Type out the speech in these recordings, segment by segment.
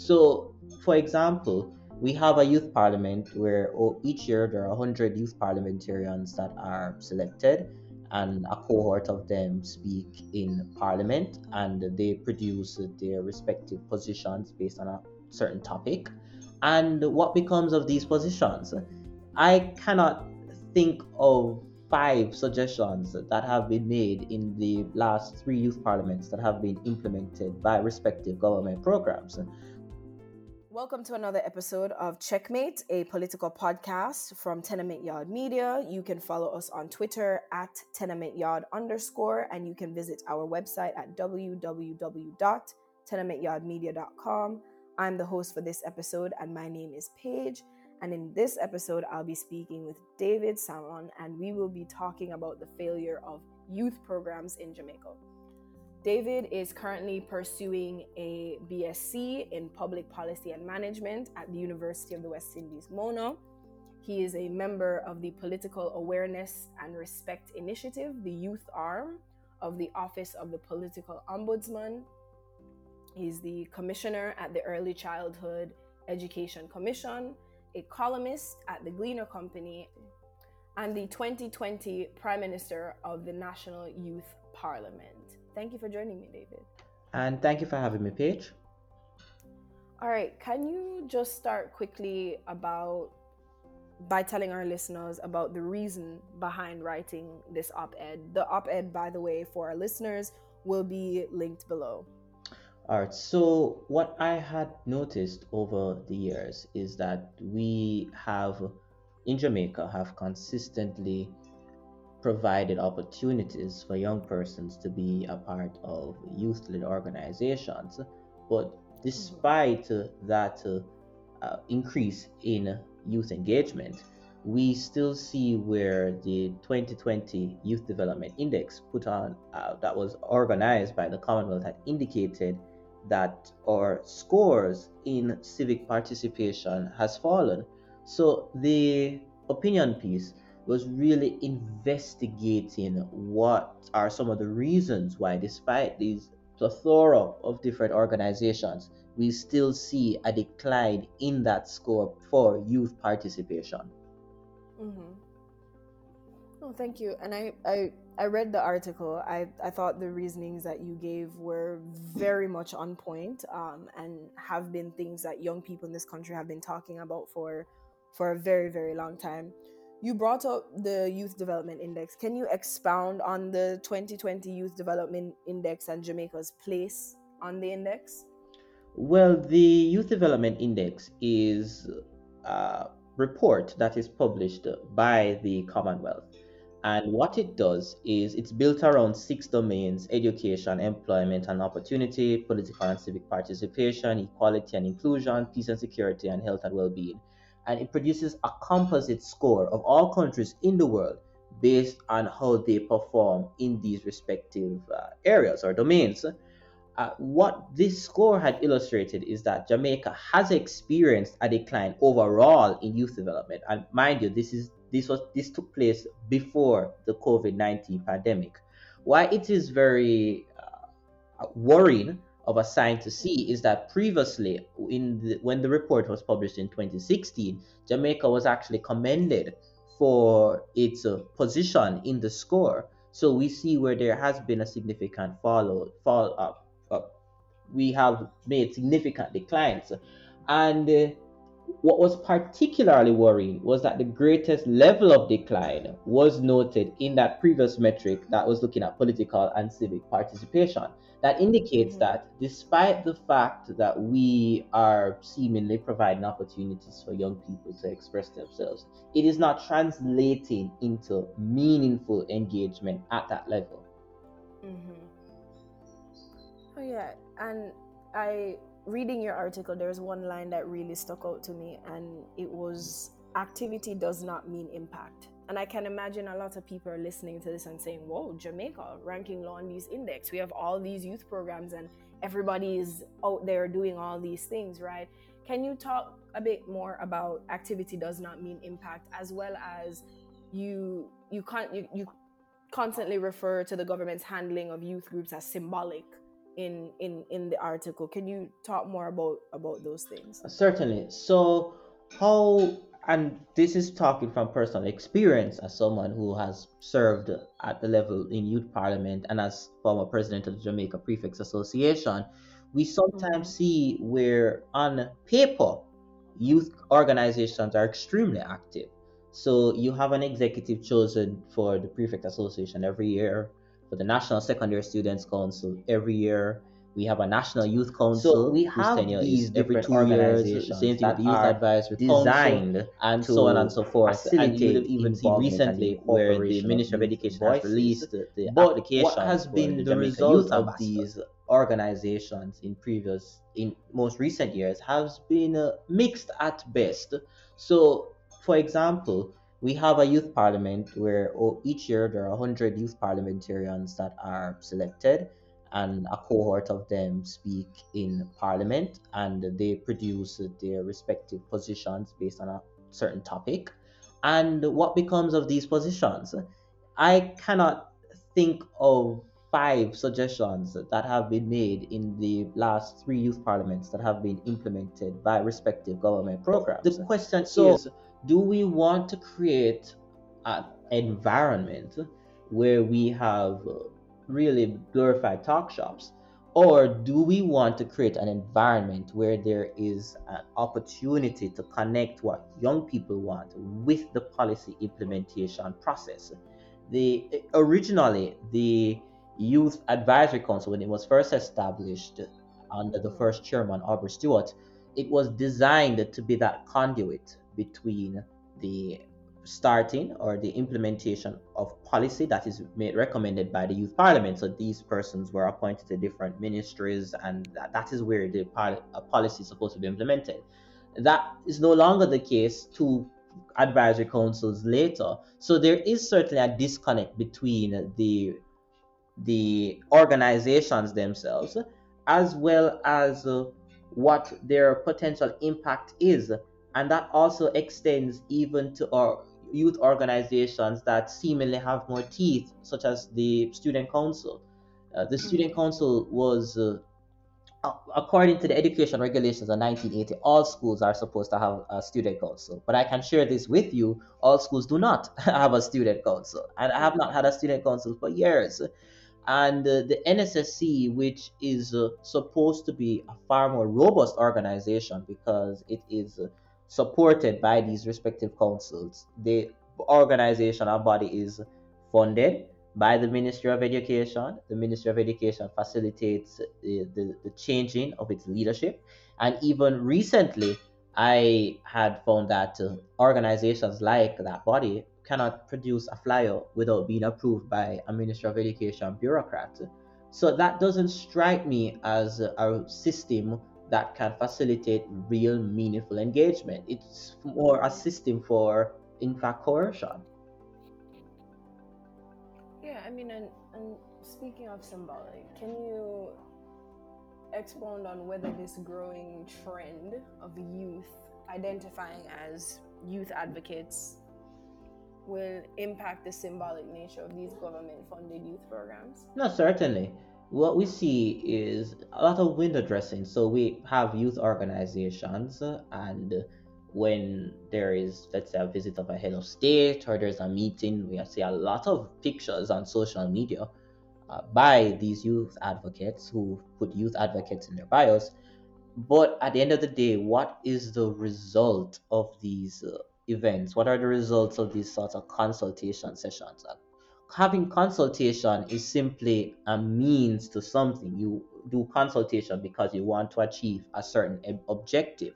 So, for example, we have a youth parliament where oh, each year there are 100 youth parliamentarians that are selected and a cohort of them speak in parliament and they produce their respective positions based on a certain topic. And what becomes of these positions? I cannot think of five suggestions that have been made in the last three youth parliaments that have been implemented by respective government programs Welcome to another episode of Checkmate, a political podcast from Tenement Yard Media. You can follow us on Twitter at Tenement Yard underscore, and you can visit our website at www.tenementyardmedia.com. I'm the host for this episode, and my name is Paige. And in this episode, I'll be speaking with David Salmon, and we will be talking about the failure of youth programs in Jamaica. David is currently pursuing a BSc in Public Policy and Management at the University of the West Indies, Mona. He is a member of the Political Awareness and Respect Initiative, the youth arm of the Office of the Political Ombudsman. He's the commissioner at the Early Childhood Education Commission, a columnist at the Gleaner Company, and the 2020 Prime Minister of the National Youth Parliament. Thank you for joining me, David. And thank you for having me, Paige. All right, can you just start quickly about by telling our listeners about the reason behind writing this op-ed? The op-ed, by the way, for our listeners, will be linked below. All right. So what I had noticed over the years is that we have in Jamaica have consistently provided opportunities for young persons to be a part of youth led organizations. But despite uh, that uh, increase in youth engagement, we still see where the 2020 Youth Development Index put on uh, that was organized by the Commonwealth had indicated that our scores in civic participation has fallen. So the opinion piece was really investigating what are some of the reasons why, despite these plethora of different organizations, we still see a decline in that score for youth participation. Mm-hmm. Oh, thank you. And I, I, I read the article. I, I thought the reasonings that you gave were very much on point, um, and have been things that young people in this country have been talking about for, for a very, very long time. You brought up the Youth Development Index. Can you expound on the 2020 Youth Development Index and Jamaica's place on the index? Well, the Youth Development Index is a report that is published by the Commonwealth. And what it does is it's built around six domains education, employment and opportunity, political and civic participation, equality and inclusion, peace and security, and health and well being and it produces a composite score of all countries in the world based on how they perform in these respective uh, areas or domains. Uh, what this score had illustrated is that Jamaica has experienced a decline overall in youth development, and mind you, this is this was this took place before the COVID nineteen pandemic. Why it is very uh, worrying of a sign to see is that previously, in the, when the report was published in 2016, Jamaica was actually commended for its uh, position in the score. So we see where there has been a significant follow fall up. We have made significant declines, and uh, what was particularly worrying was that the greatest level of decline was noted in that previous metric that was looking at political and civic participation. That indicates mm-hmm. that despite the fact that we are seemingly providing opportunities for young people to express themselves, it is not translating into meaningful engagement at that level. Mm-hmm. Oh, yeah. And I reading your article, there's one line that really stuck out to me, and it was activity does not mean impact. And I can imagine a lot of people are listening to this and saying, Whoa, Jamaica ranking low on these index. We have all these youth programs and everybody is out there doing all these things, right? Can you talk a bit more about activity does not mean impact as well as you you can't you, you constantly refer to the government's handling of youth groups as symbolic in in in the article. Can you talk more about about those things? Certainly. So, how, and this is talking from personal experience as someone who has served at the level in youth parliament and as former president of the Jamaica Prefects Association, we sometimes Mhm. see where on paper youth organizations are extremely active. So you have an executive chosen for the Prefect Association every year, for the National Secondary Students Council every year. We have a National Youth Council. So we have these every different two years. organizations Same thing with the that Youth are Advisory Council designed and so on and so forth. And you even seen recently where the Ministry of Education has released the, the But application what has been the the result Youth of these organizations in previous in most recent years has been uh, mixed at best so for example we have a youth parliament where oh, each year there are 100 youth parliamentarians that are selected and a cohort of them speak in parliament and they produce their respective positions based on a certain topic and what becomes of these positions i cannot think of five suggestions that have been made in the last three youth parliaments that have been implemented by respective government programs. The question So- is do we want to create an environment where we have uh, really glorified talk shops? Or do we want to create an environment where there is an opportunity to connect what young people want with the policy implementation process? The eh, originally the Youth Advisory Council, when it was first established under the first chairman, Albert Stewart, it was designed to be that conduit between the starting or the implementation of policy that is made recommended by the youth parliament. So these persons were appointed to different ministries and that, that is where the pol- policy is supposed to be implemented. That is no longer the case two advisory councils later. So there is certainly a disconnect between the the organizations themselves as well as uh, what their potential impact is and that also extends even to our youth organizations that seemingly have more teeth such as the student council. Uh, the student council was uh, according to the education regulations of 1980 all schools are supposed to have a student council. But i can share this with you all schools do not have a student council. And i have not had a student council for years. And uh, the NSSC, which is uh, supposed to be a far more robust organization because it is uh, supported by these respective councils. The organization or body is funded by the Ministry of Education. The Ministry of Education facilitates the, the, the changing of its leadership. And even recently, I had found that uh, organizations like that body cannot produce a flyer without being approved by a Ministry of Education bureaucrat. So that doesn't strike me as a, a system that can facilitate real meaningful engagement. It's more a system for, in fact, coercion. Yeah, I mean, and, and speaking of symbolic, can you expound on whether this growing trend of youth identifying as youth advocates will impact the symbolic nature of these government funded youth programs? No, certainly. What we see is a lot of window dressing. So we have youth organizations, and when there is, let's say, a visit of a head of state or there's a meeting, we see a lot of pictures on social media uh, by these youth advocates who put youth advocates in their bios. But at the end of the day, what is the result of these uh, events? What are the results of these sorts of consultation sessions? Having consultation is simply a means to something. You do consultation because you want to achieve a certain ob- objective.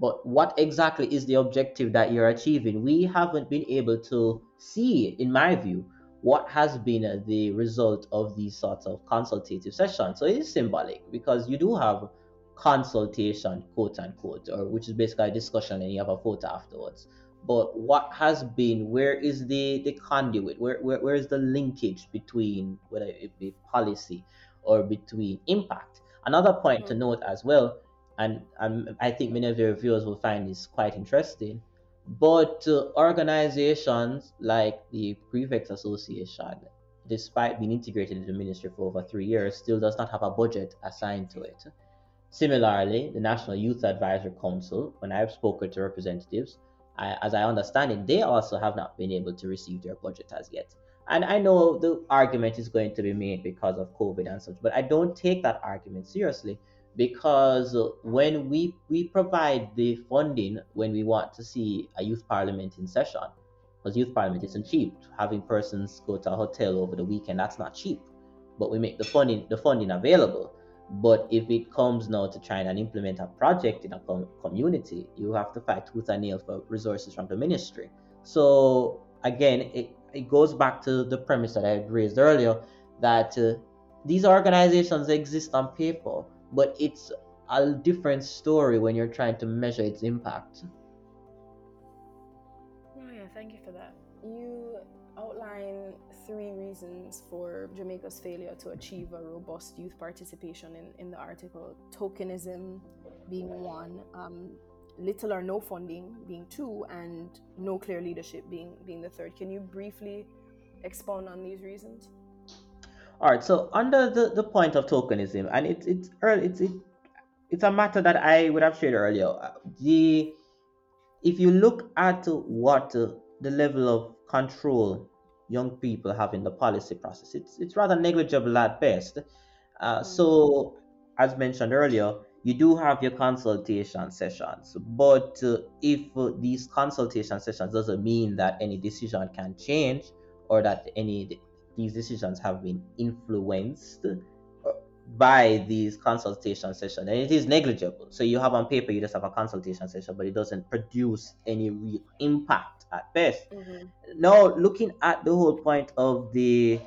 But what exactly is the objective that you're achieving? We haven't been able to see, in my view, what has been the result of these sorts of consultative sessions. So it is symbolic because you do have consultation, quote unquote, or which is basically a discussion and you have a photo afterwards. But what has been, where is the, the conduit? Where, where, where is the linkage between whether it be policy or between impact? Another point to Mm. note as well, and um, I think many of your viewers will find this quite interesting, but uh, organizations like the Prefects Association, despite being integrated into the ministry for over three years, still does not have a budget assigned to it. Similarly, the National Youth Advisory Council, when I've spoken to representatives, I, as I understand it, they also have not been able to receive their budget as yet. And I know the argument is going to be made because of COVID and such, but I don't take that argument seriously because when we we provide the funding when we want to see a youth parliament in session, because youth parliament isn't cheap. Having persons go to a hotel over the weekend that's not cheap, but we make the funding the funding available. But if it comes now to try and implement a project in a com- community, you have to fight tooth and nail for resources from the ministry. So again, it, it goes back to the premise that I had raised earlier that uh, these organizations exist on paper, but it's a different story when you're trying to measure its impact. Oh yeah, thank you for that. You outline three reasons for Jamaica's failure to achieve a robust youth participation in, in the article. Tokenism being one, um, little or no funding being two, and no clear leadership being being the third. Can you briefly expound on these reasons? All right. So under the, the point of tokenism, and it's it's early, it's it, it's a matter that I would have shared earlier. The if you look at what the level of control young people have in the policy process. It's it's rather negligible at best. Uh, so, as mentioned earlier, you do have your consultation sessions, but uh, if uh, these consultation sessions doesn't mean that any decision can change or that any these decisions have been influenced by these consultation sessions, and it is negligible. So you have on paper you just have a consultation session, but it doesn't produce any real impact at best. Mm-hmm. Now, looking at the whole point of the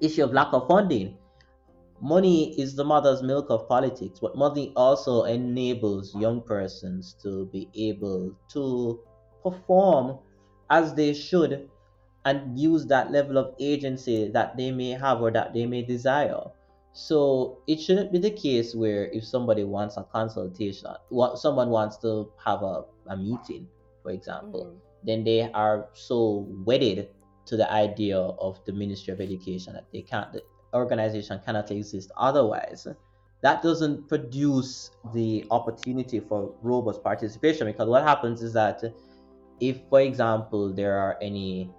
issue of lack of funding, money is the mother's milk of politics, but money also enables young persons to be able to perform as they should and use that level of agency that they may have or that they may desire. So it shouldn't be the case where if somebody wants a consultation, what someone wants to have a, a meeting, for example, mm-hmm then they are so wedded to the idea of the Ministry of Education that they can't, the organization cannot exist otherwise. That doesn't produce the opportunity for robust participation because what happens is that if, for example, there are any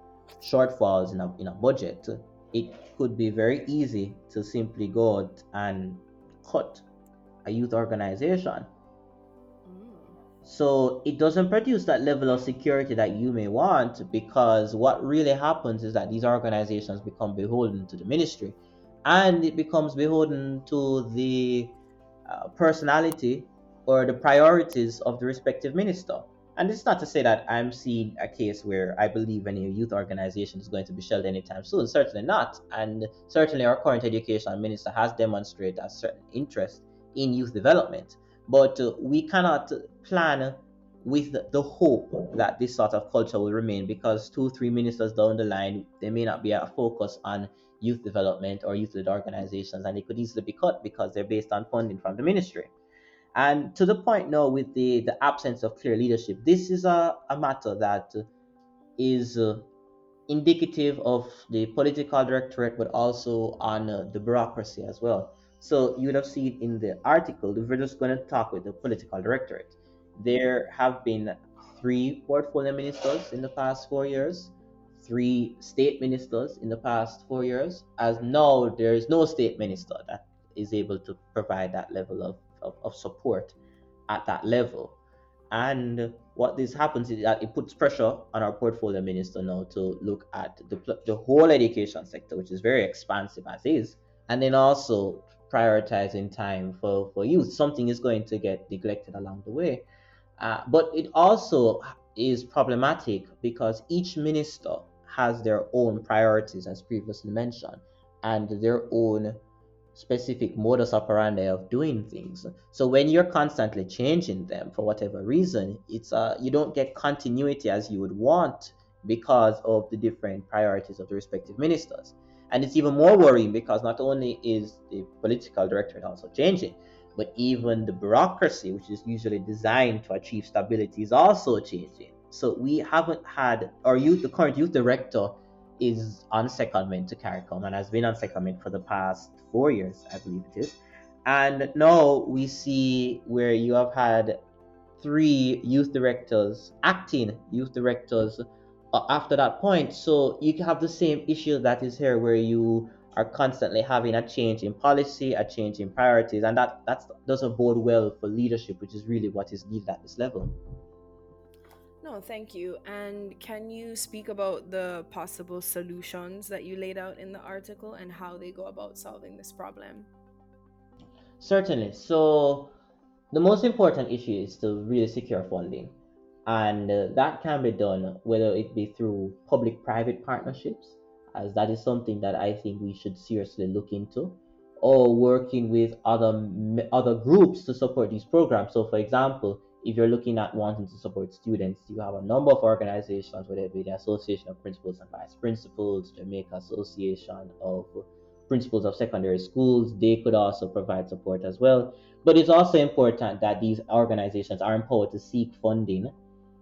shortfalls in a, in a budget, it could be very easy to simply go out and cut a youth organization so it doesn't produce that level of security that you may want because what really happens is that these organizations become beholden to the ministry and it becomes beholden to the uh, personality or the priorities of the respective minister. And it's not to say that I'm seeing a case where I believe any youth organization is going to be shelled anytime soon. Certainly not. And certainly our current education minister has demonstrated a certain interest in youth development. But uh, we cannot plan with the hope that this sort of culture will remain because two, three ministers down the line, there may not be a focus on youth development or youth led organizations, and they could easily be cut because they're based on funding from the ministry. And to the point now, with the, the absence of clear leadership, this is a, a matter that is uh, indicative of the political directorate, but also on uh, the bureaucracy as well. So you would have seen in the article, we're just going to talk with the political directorate. There have been three portfolio ministers in the past four years, three state ministers in the past four years, as now there is no state minister that is able to provide that level of, of, of support at that level. And what this happens is that it puts pressure on our portfolio minister now to look at the, the whole education sector, which is very expansive as is, and then also prioritizing time for, for youth. Something is going to get neglected along the way. Uh, but it also is problematic because each minister has their own priorities, as previously mentioned, and their own specific modus operandi of doing things. So when you're constantly changing them for whatever reason, it's uh, you don't get continuity as you would want because of the different priorities of the respective ministers. And it's even more worrying because not only is the political directorate also changing, but even the bureaucracy, which is usually designed to achieve stability, is also changing. So we haven't had our youth, the current youth director is on secondment to CARICOM and has been on secondment for the past four years, I believe it is. And now we see where you have had three youth directors, acting youth directors, uh, after that point. So you have the same issue that is here where you are constantly having a change in policy, a change in priorities, and that that doesn't bode well for leadership, which is really what is needed at this level. No, thank you. And can you speak about the possible solutions that you laid out in the article and how they go about solving this problem? Certainly. So, the most important issue is to really secure funding. And uh, that can be done whether it be through public private partnerships, as that is something that I think we should seriously look into, or working with other, other groups to support these programs. So, for example, if you're looking at wanting to support students, you have a number of organizations, whether it be the Association of Principals and Vice Principals, Jamaica Association of Principals of Secondary Schools, they could also provide support as well. But it's also important that these organizations are empowered to seek funding,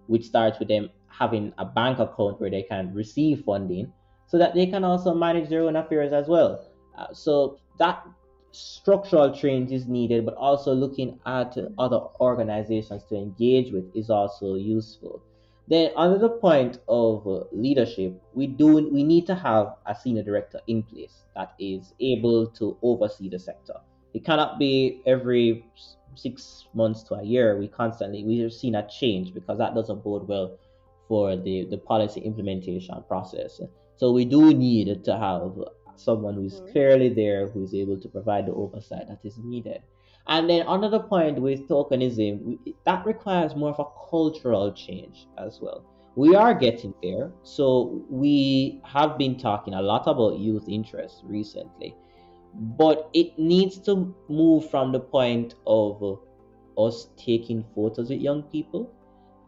which starts with them having a bank account where they can receive funding so that they can also manage their own affairs as well. Uh, so that structural change is needed, but also looking at other organizations to engage with is also useful. Then, under the point of uh, leadership, we do we need to have a senior director in place that is able to oversee the sector. It cannot be every six months to a year. We constantly we have seen a change because that doesn't bode well for the the policy implementation process. So we do need to have someone who is mm-hmm. clearly there, who is able to provide the oversight that is needed. And then another point with tokenism, that requires more of a cultural change as well. We are getting there. So we have been talking a lot about youth interest recently, but it needs to move from the point of us taking photos with young people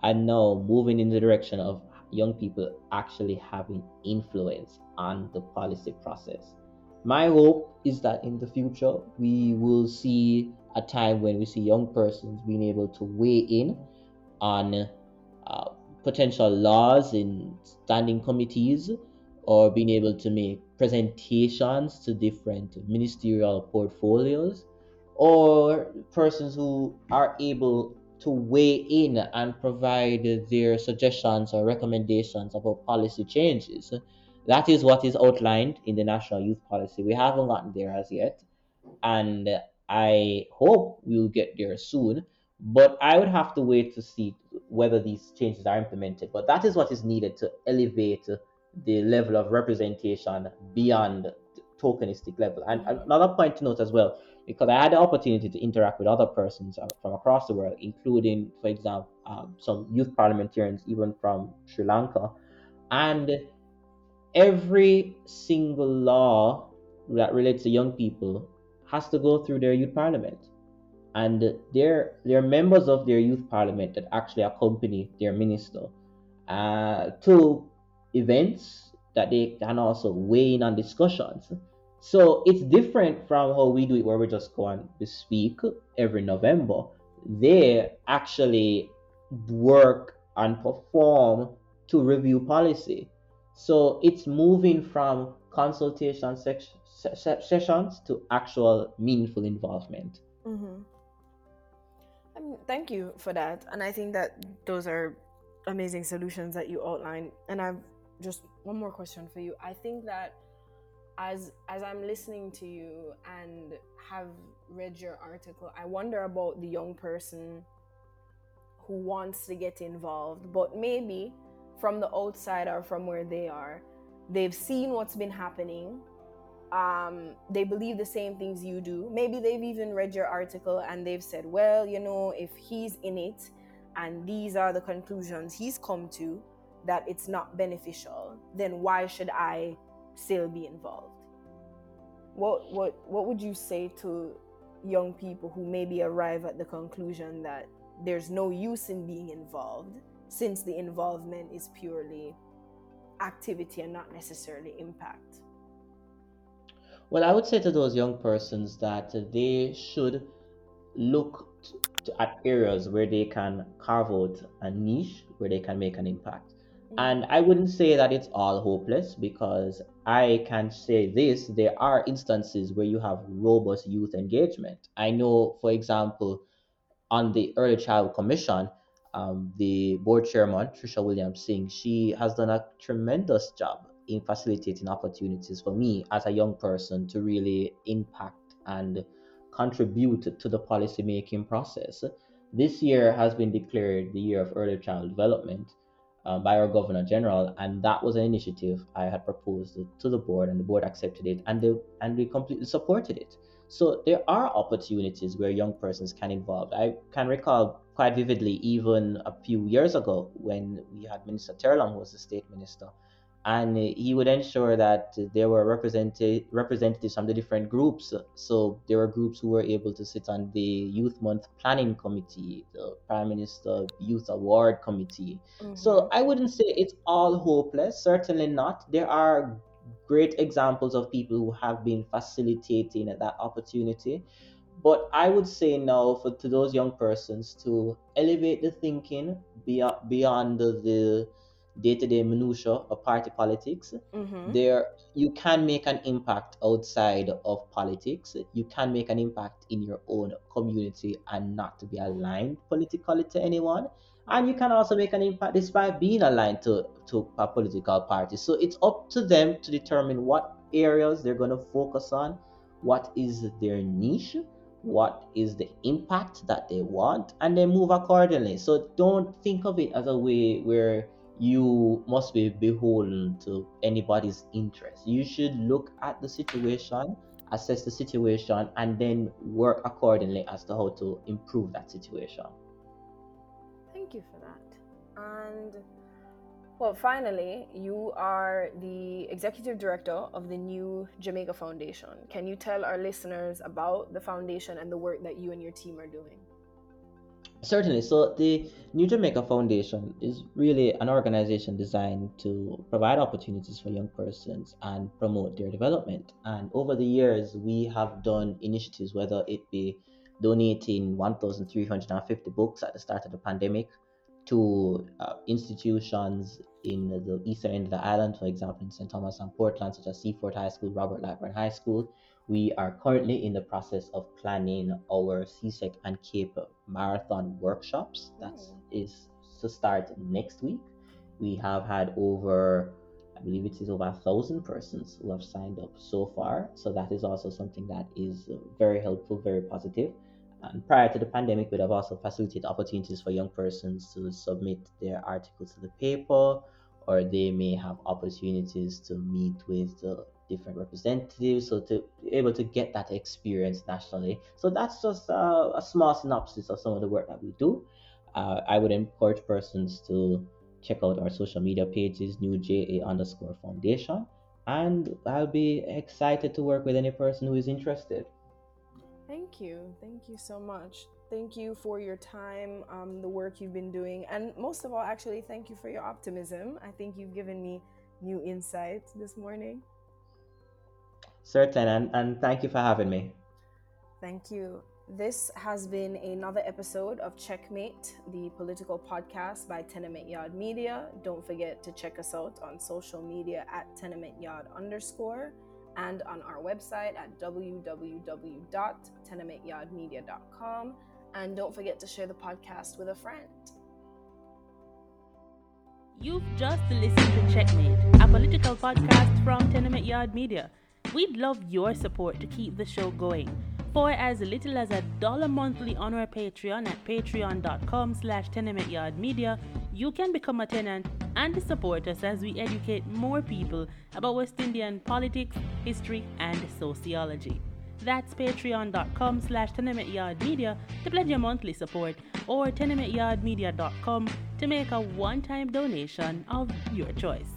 and now moving in the direction of young people actually having influence on the policy process. My hope is that in the future we will see a time when we see young persons being able to weigh in on uh, potential laws in standing committees or being able to make presentations to different ministerial portfolios or persons who are able to weigh in and provide their suggestions or recommendations about policy changes. That is what is outlined in the National Youth Policy. We haven't gotten there as yet, and I hope we'll get there soon. But I would have to wait to see whether these changes are implemented. But that is what is needed to elevate the level of representation beyond tokenistic level. And another point to note as well because I had the opportunity to interact with other persons uh, from across the world, including, for example, um, some youth parliamentarians, even from Sri Lanka. And every single law that relates to young people has to go through their youth parliament. And they're, they're members of their youth parliament that actually accompany their minister uh, to events that they can also weigh in on discussions. So it's different from how we do it, where we just go and speak every November. They actually work and perform to review policy. So it's moving from consultation se- sessions to actual meaningful involvement. Mm-hmm. I mean, thank you for that. And I think that those are amazing solutions that you outlined. And I've just one more question for you. I think that as as I'm listening to you and have read your article, I wonder about the young person who wants to get involved, but maybe from the outside or from where they are, they've seen what's been happening. Um, they believe the same things you do. Maybe they've even read your article and they've said, well, you know, if he's in it and these are the conclusions he's come to, that it's not beneficial, then why should I still be involved. What what what would you say to young people who maybe arrive at the conclusion that there's no use in being involved since the involvement is purely activity and not necessarily impact? Well, I would say to those young persons that they should look at areas where they can carve out a niche where they can make an impact. Mm. And I wouldn't say that it's all hopeless because I can say this there are instances where you have robust youth engagement. I know, for example, on the Early Child Commission, um, the board chairman, Trisha Williams Singh, she has done a tremendous job in facilitating opportunities for me as a young person to really impact and contribute to the policy making process. This year has been declared the year of early child development uh, by our governor general, and that was an initiative I had proposed to the board, and the board accepted it, and they and we completely supported it. So there are opportunities where young persons can involve. I can recall quite vividly, even a few years ago, when we had Minister Terrelonge, who was the state minister, and he would ensure that there were represented representatives from the different groups. So there were groups who were able to sit on the Youth Month Planning Committee, the Prime Minister Youth Award Committee. Mm-hmm. So I wouldn't say it's all hopeless, certainly not. There are great examples of people who have been facilitating that opportunity. But I would say now for to those young persons to elevate the thinking beyond beyond the, the day-to-day minutia of party politics mm-hmm. there you can make an impact outside of politics. You can make an impact in your own community and not to be aligned politically to anyone. And you can also make an impact despite being aligned to, to a political party. So it's up to them to determine what areas they're going to focus on what is their niche what is the impact that they want and then move accordingly. So don't think of it as a way where you must be beholden to anybody's interest. You should look at the situation, assess the situation, and then work accordingly as to how to improve that situation. Thank you for that. And well, finally, you are the executive director of the new Jamaica Foundation. Can you tell our listeners about the foundation and the work that you and your team are doing? Certainly. So the New Jamaica Foundation is really an organization designed to provide opportunities for young persons and promote their development. And over the years, we have done initiatives, whether it be donating 1,350 books at the start of the pandemic to uh, institutions in the eastern end of the island, for example, in St. Thomas and Portland, such as Seaforth High School, Robert Lightbourne High School, we are currently in the process of planning our CSEC and CAPE marathon workshops. That mm. is to start next week. We have had over, I believe it is over a thousand persons who have signed up so far. So that is also something that is very helpful, very positive. And prior to the pandemic, we'd have also facilitated opportunities for young persons to submit their articles to the paper, or they may have opportunities to meet with the different representatives so to be able to get that experience nationally. So that's just uh, a small synopsis of some of the work that we do. Uh, i would encourage persons to check out our social media pages new ja underscore foundation and i'll be excited to work with any person who is interested. Thank you. Thank you so much. Thank you for your time um, the work you've been doing. And most of all actually thank you for your optimism. I think you've given me new insights this morning Certain, and, and thank you for having me. Thank you. This has been another episode of Checkmate, the political podcast by Tenement Yard Media. Don't forget to check us out on social media at Tenement Yard underscore and on our website at www.tenementyardmedia.com. And don't forget to share the podcast with a friend. You've just listened to Checkmate, a political podcast from Tenement Yard Media. We'd love your support to keep the show going. For as little as a dollar monthly on our Patreon at patreon.com slash tenementyardmedia, you can become a tenant and support us as we educate more people about West Indian politics, history, and sociology. That's patreon.com slash tenementyardmedia to pledge your monthly support or tenementyardmedia.com to make a one-time donation of your choice.